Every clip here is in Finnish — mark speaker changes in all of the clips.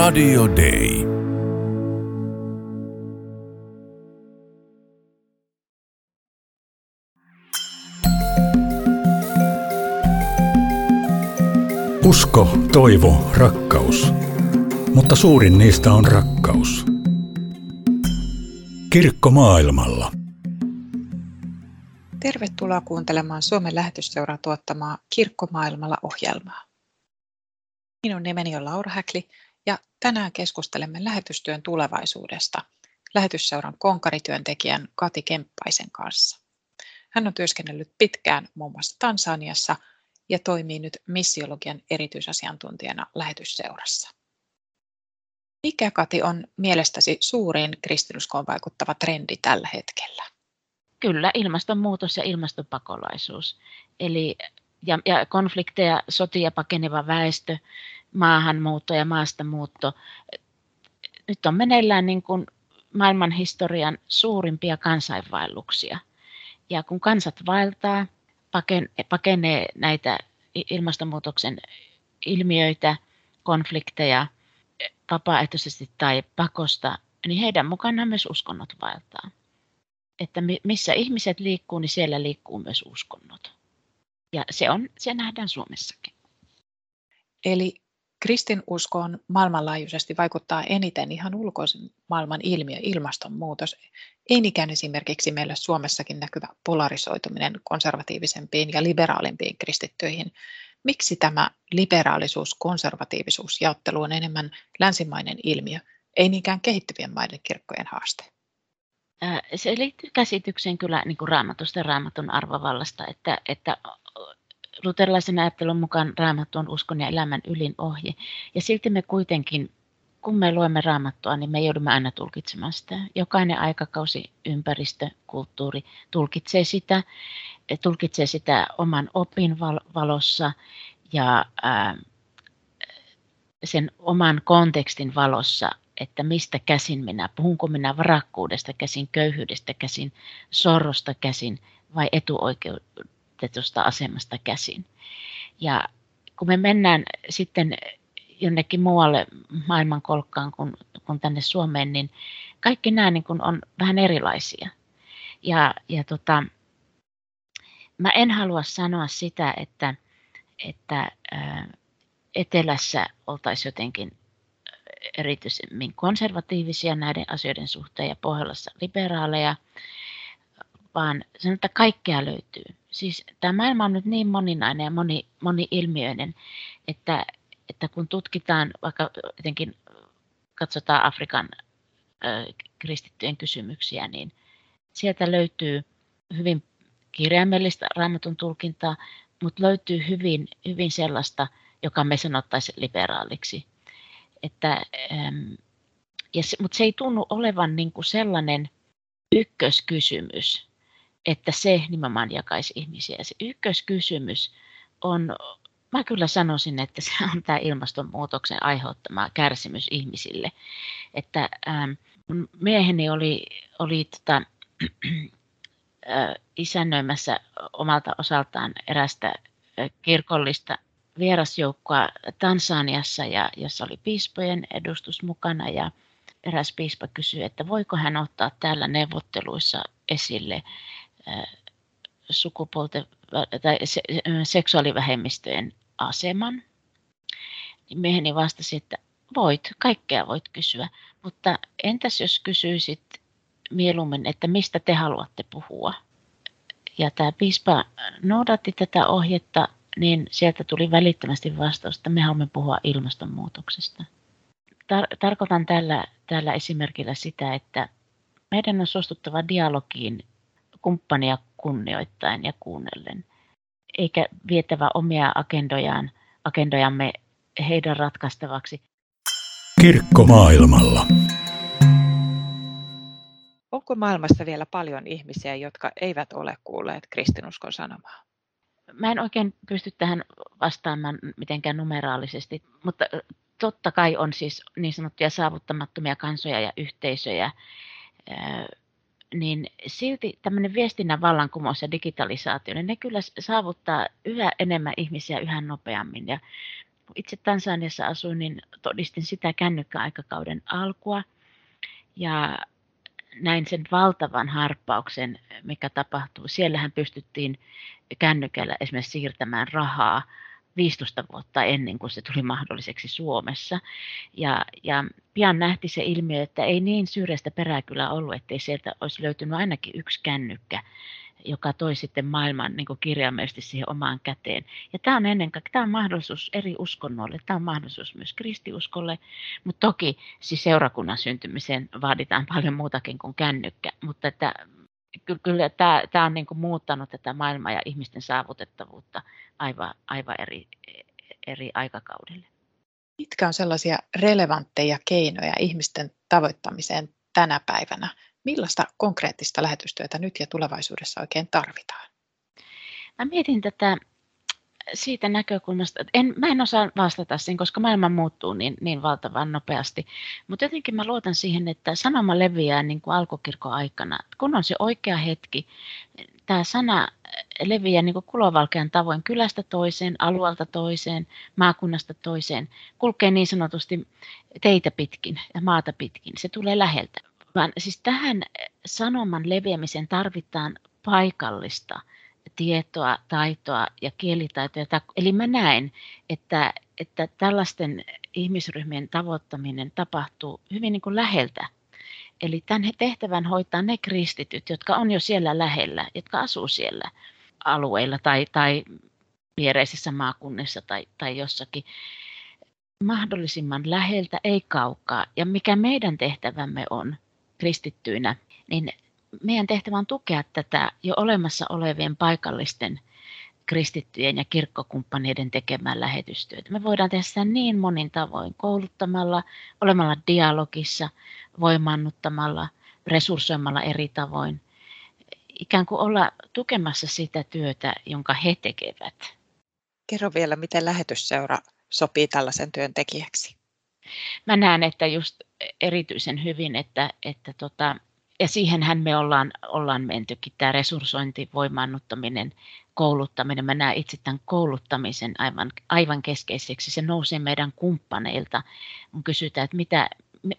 Speaker 1: Radio Day.
Speaker 2: Usko, toivo, rakkaus. Mutta suurin niistä on rakkaus. Kirkko maailmalla.
Speaker 3: Tervetuloa kuuntelemaan Suomen lähetysseuraa tuottamaa Kirkkomaailmalla ohjelmaa. Minun nimeni on Laura Häkli ja tänään keskustelemme lähetystyön tulevaisuudesta lähetysseuran konkarityöntekijän Kati Kemppaisen kanssa. Hän on työskennellyt pitkään muun muassa Tansaniassa ja toimii nyt missiologian erityisasiantuntijana lähetysseurassa. Mikä, Kati, on mielestäsi suurin kristinuskoon vaikuttava trendi tällä hetkellä?
Speaker 4: Kyllä, ilmastonmuutos ja ilmastopakolaisuus. Eli ja, ja konflikteja, sotia pakeneva väestö, maahanmuutto ja maastamuutto. Nyt on meneillään niin kuin maailman historian suurimpia kansainvaelluksia. Ja kun kansat vaeltaa, pakenee näitä ilmastonmuutoksen ilmiöitä, konflikteja vapaaehtoisesti tai pakosta, niin heidän mukanaan myös uskonnot vaeltaa. Että missä ihmiset liikkuu, niin siellä liikkuu myös uskonnot. Ja se, on, se nähdään Suomessakin.
Speaker 3: Eli kristinuskoon maailmanlaajuisesti vaikuttaa eniten ihan ulkoisen maailman ilmiö, ilmastonmuutos. Ei niinkään esimerkiksi meillä Suomessakin näkyvä polarisoituminen konservatiivisempiin ja liberaalimpiin kristittyihin. Miksi tämä liberaalisuus, konservatiivisuus jaottelu on enemmän länsimainen ilmiö, ei niinkään kehittyvien maiden kirkkojen haaste?
Speaker 4: Se liittyy käsitykseen kyllä niin kuin raamatusta ja raamatun arvovallasta, että, että luterilaisen ajattelun mukaan raamattu on uskon ja elämän ylin ohje. Ja silti me kuitenkin, kun me luemme raamattua, niin me joudumme aina tulkitsemaan sitä. Jokainen aikakausi, ympäristö, kulttuuri tulkitsee sitä, tulkitsee sitä oman opin valossa ja ää, sen oman kontekstin valossa, että mistä käsin minä, puhunko minä varakkuudesta käsin, köyhyydestä käsin, sorrosta käsin vai etuoikeudesta vapautetusta asemasta käsin. Ja kun me mennään sitten jonnekin muualle maailmankolkkaan kuin, kuin tänne Suomeen, niin kaikki nämä niin kuin on vähän erilaisia. Ja, ja tota, mä en halua sanoa sitä, että, että etelässä oltaisiin jotenkin erityisemmin konservatiivisia näiden asioiden suhteen ja Pohjolassa liberaaleja, vaan sanon, että kaikkea löytyy siis tämä maailma on nyt niin moninainen ja moni, moni-ilmiöinen, että, että kun tutkitaan, vaikka jotenkin katsotaan Afrikan ö, kristittyjen kysymyksiä, niin sieltä löytyy hyvin kirjaimellista raamatun tulkintaa, mutta löytyy hyvin, hyvin sellaista, joka me sanottaisiin liberaaliksi. Että, äm, ja se, mutta se ei tunnu olevan niin kuin sellainen ykköskysymys, että se nimenomaan jakaisi ihmisiä. Se ykköskysymys on, mä kyllä sanoisin, että se on tämä ilmastonmuutoksen aiheuttama kärsimys ihmisille. Että ähm, mun mieheni oli, oli tota, äh, isännöimässä omalta osaltaan erästä äh, kirkollista vierasjoukkoa Tansaniassa, ja, jossa oli piispojen edustus mukana, ja eräs piispa kysyi, että voiko hän ottaa täällä neuvotteluissa esille sukupuolten tai seksuaalivähemmistöjen aseman. Niin mieheni vastasi, että voit, kaikkea voit kysyä, mutta entäs jos kysyisit mieluummin, että mistä te haluatte puhua? Ja tämä piispa noudatti tätä ohjetta, niin sieltä tuli välittömästi vastaus, että me haluamme puhua ilmastonmuutoksesta. Tar- tarkoitan tällä, tällä esimerkillä sitä, että meidän on suostuttava dialogiin kumppania kunnioittaen ja kuunnellen, eikä vietävä omia agendojaan, agendojamme heidän ratkaistavaksi.
Speaker 2: Kirkko maailmalla.
Speaker 3: Onko maailmassa vielä paljon ihmisiä, jotka eivät ole kuulleet kristinuskon sanomaa?
Speaker 4: Mä en oikein pysty tähän vastaamaan mitenkään numeraalisesti, mutta totta kai on siis niin sanottuja saavuttamattomia kansoja ja yhteisöjä, niin silti tämmöinen viestinnän vallankumous ja digitalisaatio, niin ne kyllä saavuttaa yhä enemmän ihmisiä yhä nopeammin. Ja itse Tansaniassa asuin, niin todistin sitä kännykkäaikakauden alkua ja näin sen valtavan harppauksen, mikä tapahtuu. Siellähän pystyttiin kännykällä esimerkiksi siirtämään rahaa 15 vuotta ennen kuin se tuli mahdolliseksi Suomessa. Ja, ja pian nähti se ilmiö, että ei niin syrjäistä perää kyllä ollut, ettei sieltä olisi löytynyt ainakin yksi kännykkä, joka toi sitten maailman niin kirjaimellisesti siihen omaan käteen. Ja tämä on ennen kaikkea tämä on mahdollisuus eri uskonnoille, tämä on mahdollisuus myös kristiuskolle, mutta toki siis seurakunnan syntymiseen vaaditaan paljon muutakin kuin kännykkä, mutta että kyllä, kyllä tämä, tämä on niin kuin muuttanut tätä maailmaa ja ihmisten saavutettavuutta aivan, aivan eri, eri aikakaudelle.
Speaker 3: Mitkä on sellaisia relevantteja keinoja ihmisten tavoittamiseen tänä päivänä? Millaista konkreettista lähetystyötä nyt ja tulevaisuudessa oikein tarvitaan?
Speaker 4: Mä mietin tätä siitä näkökulmasta, että en, mä en osaa vastata siihen, koska maailma muuttuu niin, niin valtavan nopeasti. Mutta jotenkin mä luotan siihen, että sanoma leviää niin kuin alkukirkon aikana. Kun on se oikea hetki, tämä sana leviää niin kuin kulovalkean tavoin kylästä toiseen, alueelta toiseen, maakunnasta toiseen. Kulkee niin sanotusti teitä pitkin ja maata pitkin. Se tulee läheltä. Vaan siis tähän sanoman leviämiseen tarvitaan paikallista tietoa, taitoa ja kielitaitoja. Eli mä näen, että, että tällaisten ihmisryhmien tavoittaminen tapahtuu hyvin niin kuin läheltä. Eli tämän tehtävän hoitaa ne kristityt, jotka on jo siellä lähellä, jotka asuu siellä alueilla tai, tai viereisissä maakunnissa tai, tai jossakin mahdollisimman läheltä, ei kaukaa. Ja mikä meidän tehtävämme on kristittyinä, niin meidän tehtävä on tukea tätä jo olemassa olevien paikallisten kristittyjen ja kirkkokumppaneiden tekemään lähetystyötä. Me voidaan tehdä sitä niin monin tavoin, kouluttamalla, olemalla dialogissa, voimannuttamalla, resurssoimalla eri tavoin. Ikään kuin olla tukemassa sitä työtä, jonka he tekevät.
Speaker 3: Kerro vielä, miten lähetysseura sopii tällaisen työn tekijäksi.
Speaker 4: Mä näen, että just erityisen hyvin, että, että tota, ja siihenhän me ollaan, ollaan mentykin, tämä resurssointi, voimaannuttaminen, kouluttaminen. Mä näen itse tämän kouluttamisen aivan, aivan keskeiseksi. Se nousee meidän kumppaneilta, kun kysytään, että mitä,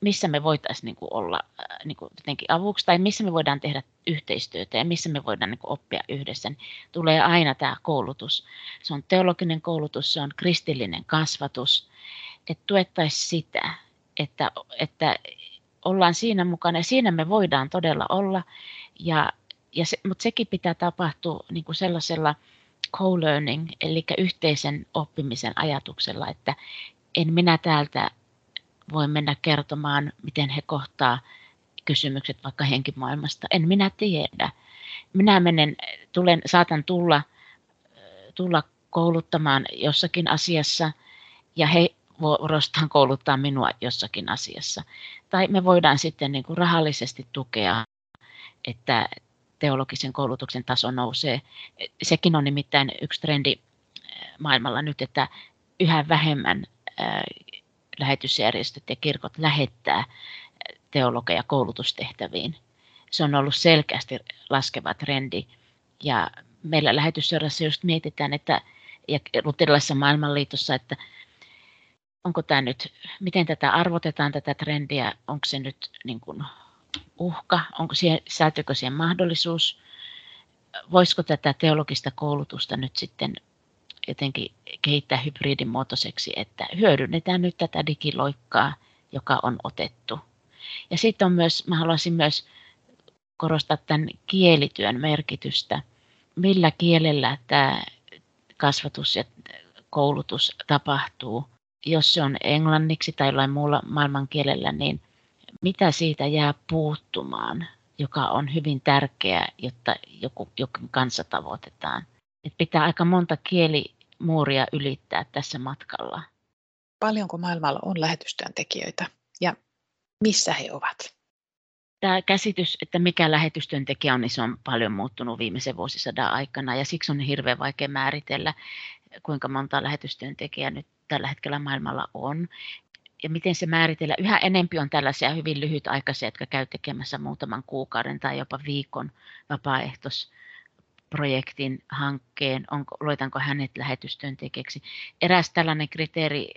Speaker 4: missä me voitaisiin niin olla äh, niin kuin jotenkin avuksi tai missä me voidaan tehdä yhteistyötä ja missä me voidaan niin oppia yhdessä, niin tulee aina tämä koulutus. Se on teologinen koulutus, se on kristillinen kasvatus, että tuettaisiin sitä, että, että ollaan siinä mukana ja siinä me voidaan todella olla, ja, ja se, mutta sekin pitää tapahtua niin kuin sellaisella co-learning, eli yhteisen oppimisen ajatuksella, että en minä täältä voi mennä kertomaan, miten he kohtaa kysymykset vaikka henkimaailmasta. En minä tiedä. Minä menen, tulen, saatan tulla, tulla kouluttamaan jossakin asiassa ja he vuorostaan kouluttaa minua jossakin asiassa. Tai me voidaan sitten niin kuin rahallisesti tukea, että teologisen koulutuksen taso nousee. Sekin on nimittäin yksi trendi äh, maailmalla nyt, että yhä vähemmän äh, lähetysjärjestöt ja kirkot lähettää äh, teologeja koulutustehtäviin. Se on ollut selkeästi laskeva trendi. Ja meillä lähetysseurassa just mietitään, että ja luterilaisessa maailmanliitossa, että onko tämä nyt, miten tätä arvotetaan, tätä trendiä, onko se nyt niin kuin uhka, onko siihen, sisältyykö siihen mahdollisuus, voisiko tätä teologista koulutusta nyt sitten jotenkin kehittää hybridimuotoiseksi, että hyödynnetään nyt tätä digiloikkaa, joka on otettu. Ja sitten on myös, mä haluaisin myös korostaa tämän kielityön merkitystä, millä kielellä tämä kasvatus ja koulutus tapahtuu jos se on englanniksi tai jollain muulla maailmankielellä, niin mitä siitä jää puuttumaan, joka on hyvin tärkeää, jotta joku, joku kansa tavoitetaan. Et pitää aika monta kielimuuria ylittää tässä matkalla.
Speaker 3: Paljonko maailmalla on lähetystyöntekijöitä ja missä he ovat?
Speaker 4: Tämä käsitys, että mikä lähetystyöntekijä on, niin se on paljon muuttunut viimeisen vuosisadan aikana ja siksi on hirveän vaikea määritellä, kuinka monta lähetystyöntekijää nyt tällä hetkellä maailmalla on ja miten se määritellä. Yhä enempi on tällaisia hyvin lyhytaikaisia, jotka käy tekemässä muutaman kuukauden tai jopa viikon vapaaehtois projektin, hankkeen, onko, luetanko hänet lähetystyöntekijäksi. Eräs tällainen kriteeri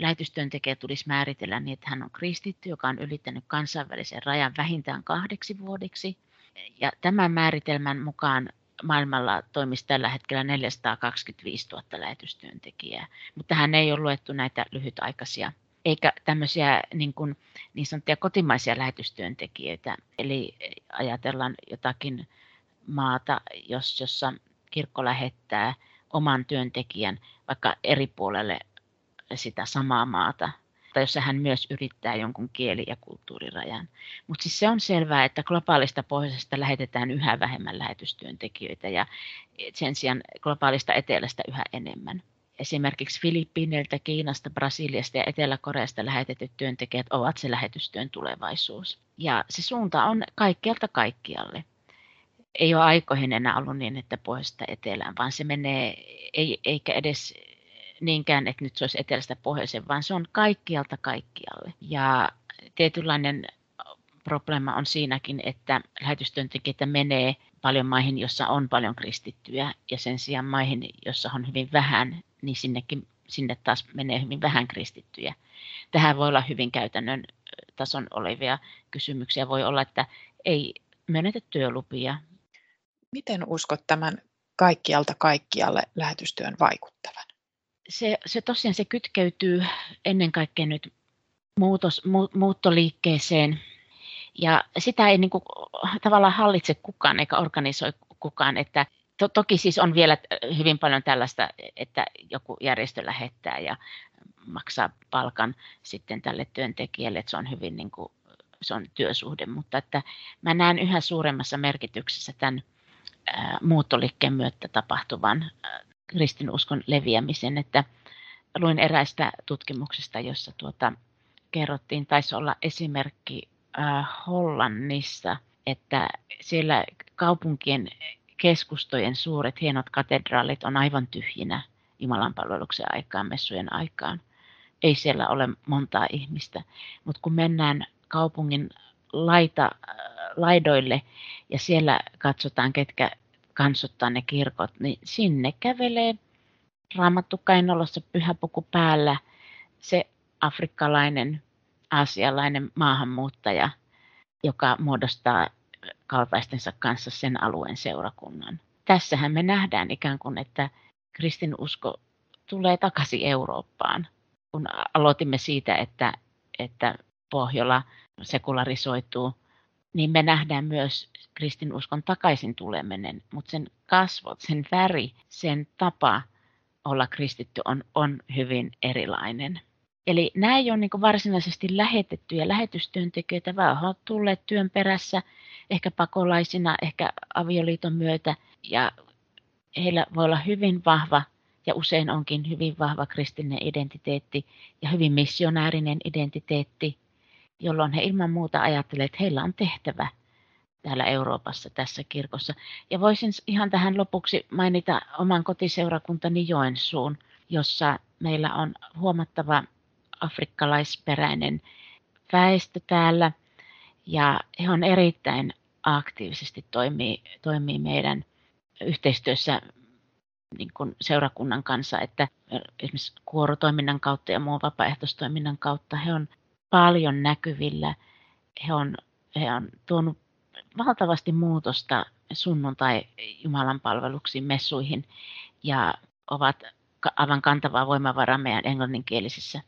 Speaker 4: lähetystyöntekijä tulisi määritellä niin, että hän on kristitty, joka on ylittänyt kansainvälisen rajan vähintään kahdeksi vuodeksi. Ja tämän määritelmän mukaan maailmalla toimisi tällä hetkellä 425 000 lähetystyöntekijää, mutta tähän ei ole luettu näitä lyhytaikaisia eikä tämmöisiä niin, kuin, niin sanottuja kotimaisia lähetystyöntekijöitä. Eli ajatellaan jotakin maata, jos, jossa kirkko lähettää oman työntekijän vaikka eri puolelle sitä samaa maata, tai jos hän myös yrittää jonkun kieli- ja kulttuurirajan. Mutta siis se on selvää, että globaalista pohjoisesta lähetetään yhä vähemmän lähetystyöntekijöitä ja sen sijaan globaalista etelästä yhä enemmän. Esimerkiksi Filippiineiltä, Kiinasta, Brasiliasta ja Etelä-Koreasta lähetetyt työntekijät ovat se lähetystyön tulevaisuus. Ja se suunta on kaikkialta kaikkialle. Ei ole aikoihin enää ollut niin, että pohjoista etelään, vaan se menee, ei, eikä edes niinkään, että nyt se olisi etelästä pohjoiseen, vaan se on kaikkialta kaikkialle. Ja tietynlainen probleema on siinäkin, että lähetystyöntekijöitä menee paljon maihin, jossa on paljon kristittyjä, ja sen sijaan maihin, jossa on hyvin vähän, niin sinnekin, sinne taas menee hyvin vähän kristittyjä. Tähän voi olla hyvin käytännön tason olevia kysymyksiä. Voi olla, että ei myönnetä työlupia.
Speaker 3: Miten uskot tämän kaikkialta kaikkialle lähetystyön vaikuttavan?
Speaker 4: Se, se tosiaan se kytkeytyy ennen kaikkea nyt muutos, mu, muuttoliikkeeseen. Ja sitä ei niin kuin, tavallaan hallitse kukaan eikä organisoi kukaan. Että to, toki siis on vielä hyvin paljon tällaista, että joku järjestö lähettää ja maksaa palkan sitten tälle työntekijälle, että se on hyvin niin kuin, se on työsuhde, mutta että mä näen yhä suuremmassa merkityksessä tämän muuttoliikkeen myötä tapahtuvan kristinuskon leviämisen, että luin eräistä tutkimuksista, jossa tuota, kerrottiin, taisi olla esimerkki äh, Hollannissa, että siellä kaupunkien keskustojen suuret hienot katedraalit on aivan tyhjinä Jumalan palveluksen aikaan, messujen aikaan. Ei siellä ole montaa ihmistä, mutta kun mennään kaupungin laita, äh, laidoille ja siellä katsotaan, ketkä kansottaa ne kirkot, niin sinne kävelee raamattu kainalossa pyhäpuku päällä se afrikkalainen, aasialainen maahanmuuttaja, joka muodostaa kaltaistensa kanssa sen alueen seurakunnan. Tässähän me nähdään ikään kuin, että kristinusko tulee takaisin Eurooppaan, kun aloitimme siitä, että, että Pohjola sekularisoituu niin me nähdään myös kristinuskon takaisin tuleminen, mutta sen kasvot, sen väri, sen tapa olla kristitty on, on hyvin erilainen. Eli nämä ei ole niin varsinaisesti lähetettyjä lähetystyöntekijöitä, vaan ovat tulleet työn perässä, ehkä pakolaisina, ehkä avioliiton myötä, ja heillä voi olla hyvin vahva, ja usein onkin hyvin vahva kristillinen identiteetti ja hyvin missionäärinen identiteetti, jolloin he ilman muuta ajattelevat, että heillä on tehtävä täällä Euroopassa tässä kirkossa. Ja voisin ihan tähän lopuksi mainita oman kotiseurakuntani Joensuun, jossa meillä on huomattava afrikkalaisperäinen väestö täällä. Ja he on erittäin aktiivisesti toimii, toimii meidän yhteistyössä niin kuin seurakunnan kanssa, että esimerkiksi kuorotoiminnan kautta ja muun vapaaehtoistoiminnan kautta he on paljon näkyvillä. He on, he on tuonut valtavasti muutosta sunnuntai Jumalan palveluksiin, messuihin ja ovat aivan kantavaa voimavaraa meidän englanninkielisissä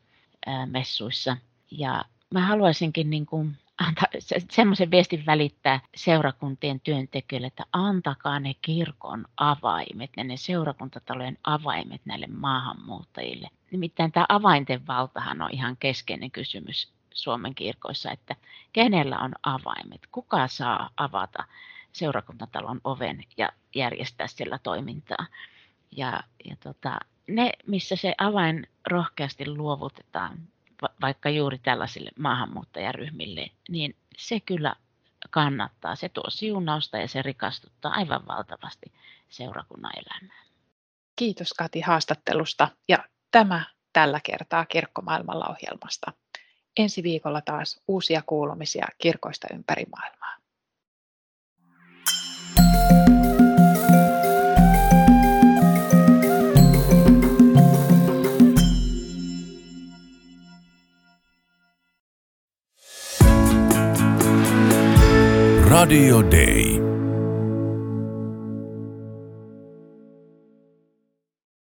Speaker 4: messuissa. Ja mä haluaisinkin niin kuin antaa semmoisen viestin välittää seurakuntien työntekijöille, että antakaa ne kirkon avaimet ja ne seurakuntatalojen avaimet näille maahanmuuttajille. Nimittäin tämä avainten valtahan on ihan keskeinen kysymys Suomen kirkoissa, että kenellä on avaimet, kuka saa avata seurakuntatalon oven ja järjestää siellä toimintaa. Ja, ja tota, ne, missä se avain rohkeasti luovutetaan, vaikka juuri tällaisille maahanmuuttajaryhmille, niin se kyllä kannattaa. Se tuo siunausta ja se rikastuttaa aivan valtavasti seurakunnan elämää.
Speaker 3: Kiitos Kati haastattelusta ja tämä tällä kertaa Kirkkomaailmalla ohjelmasta. Ensi viikolla taas uusia kuulumisia kirkoista ympäri maailmaa.
Speaker 1: Radio Day.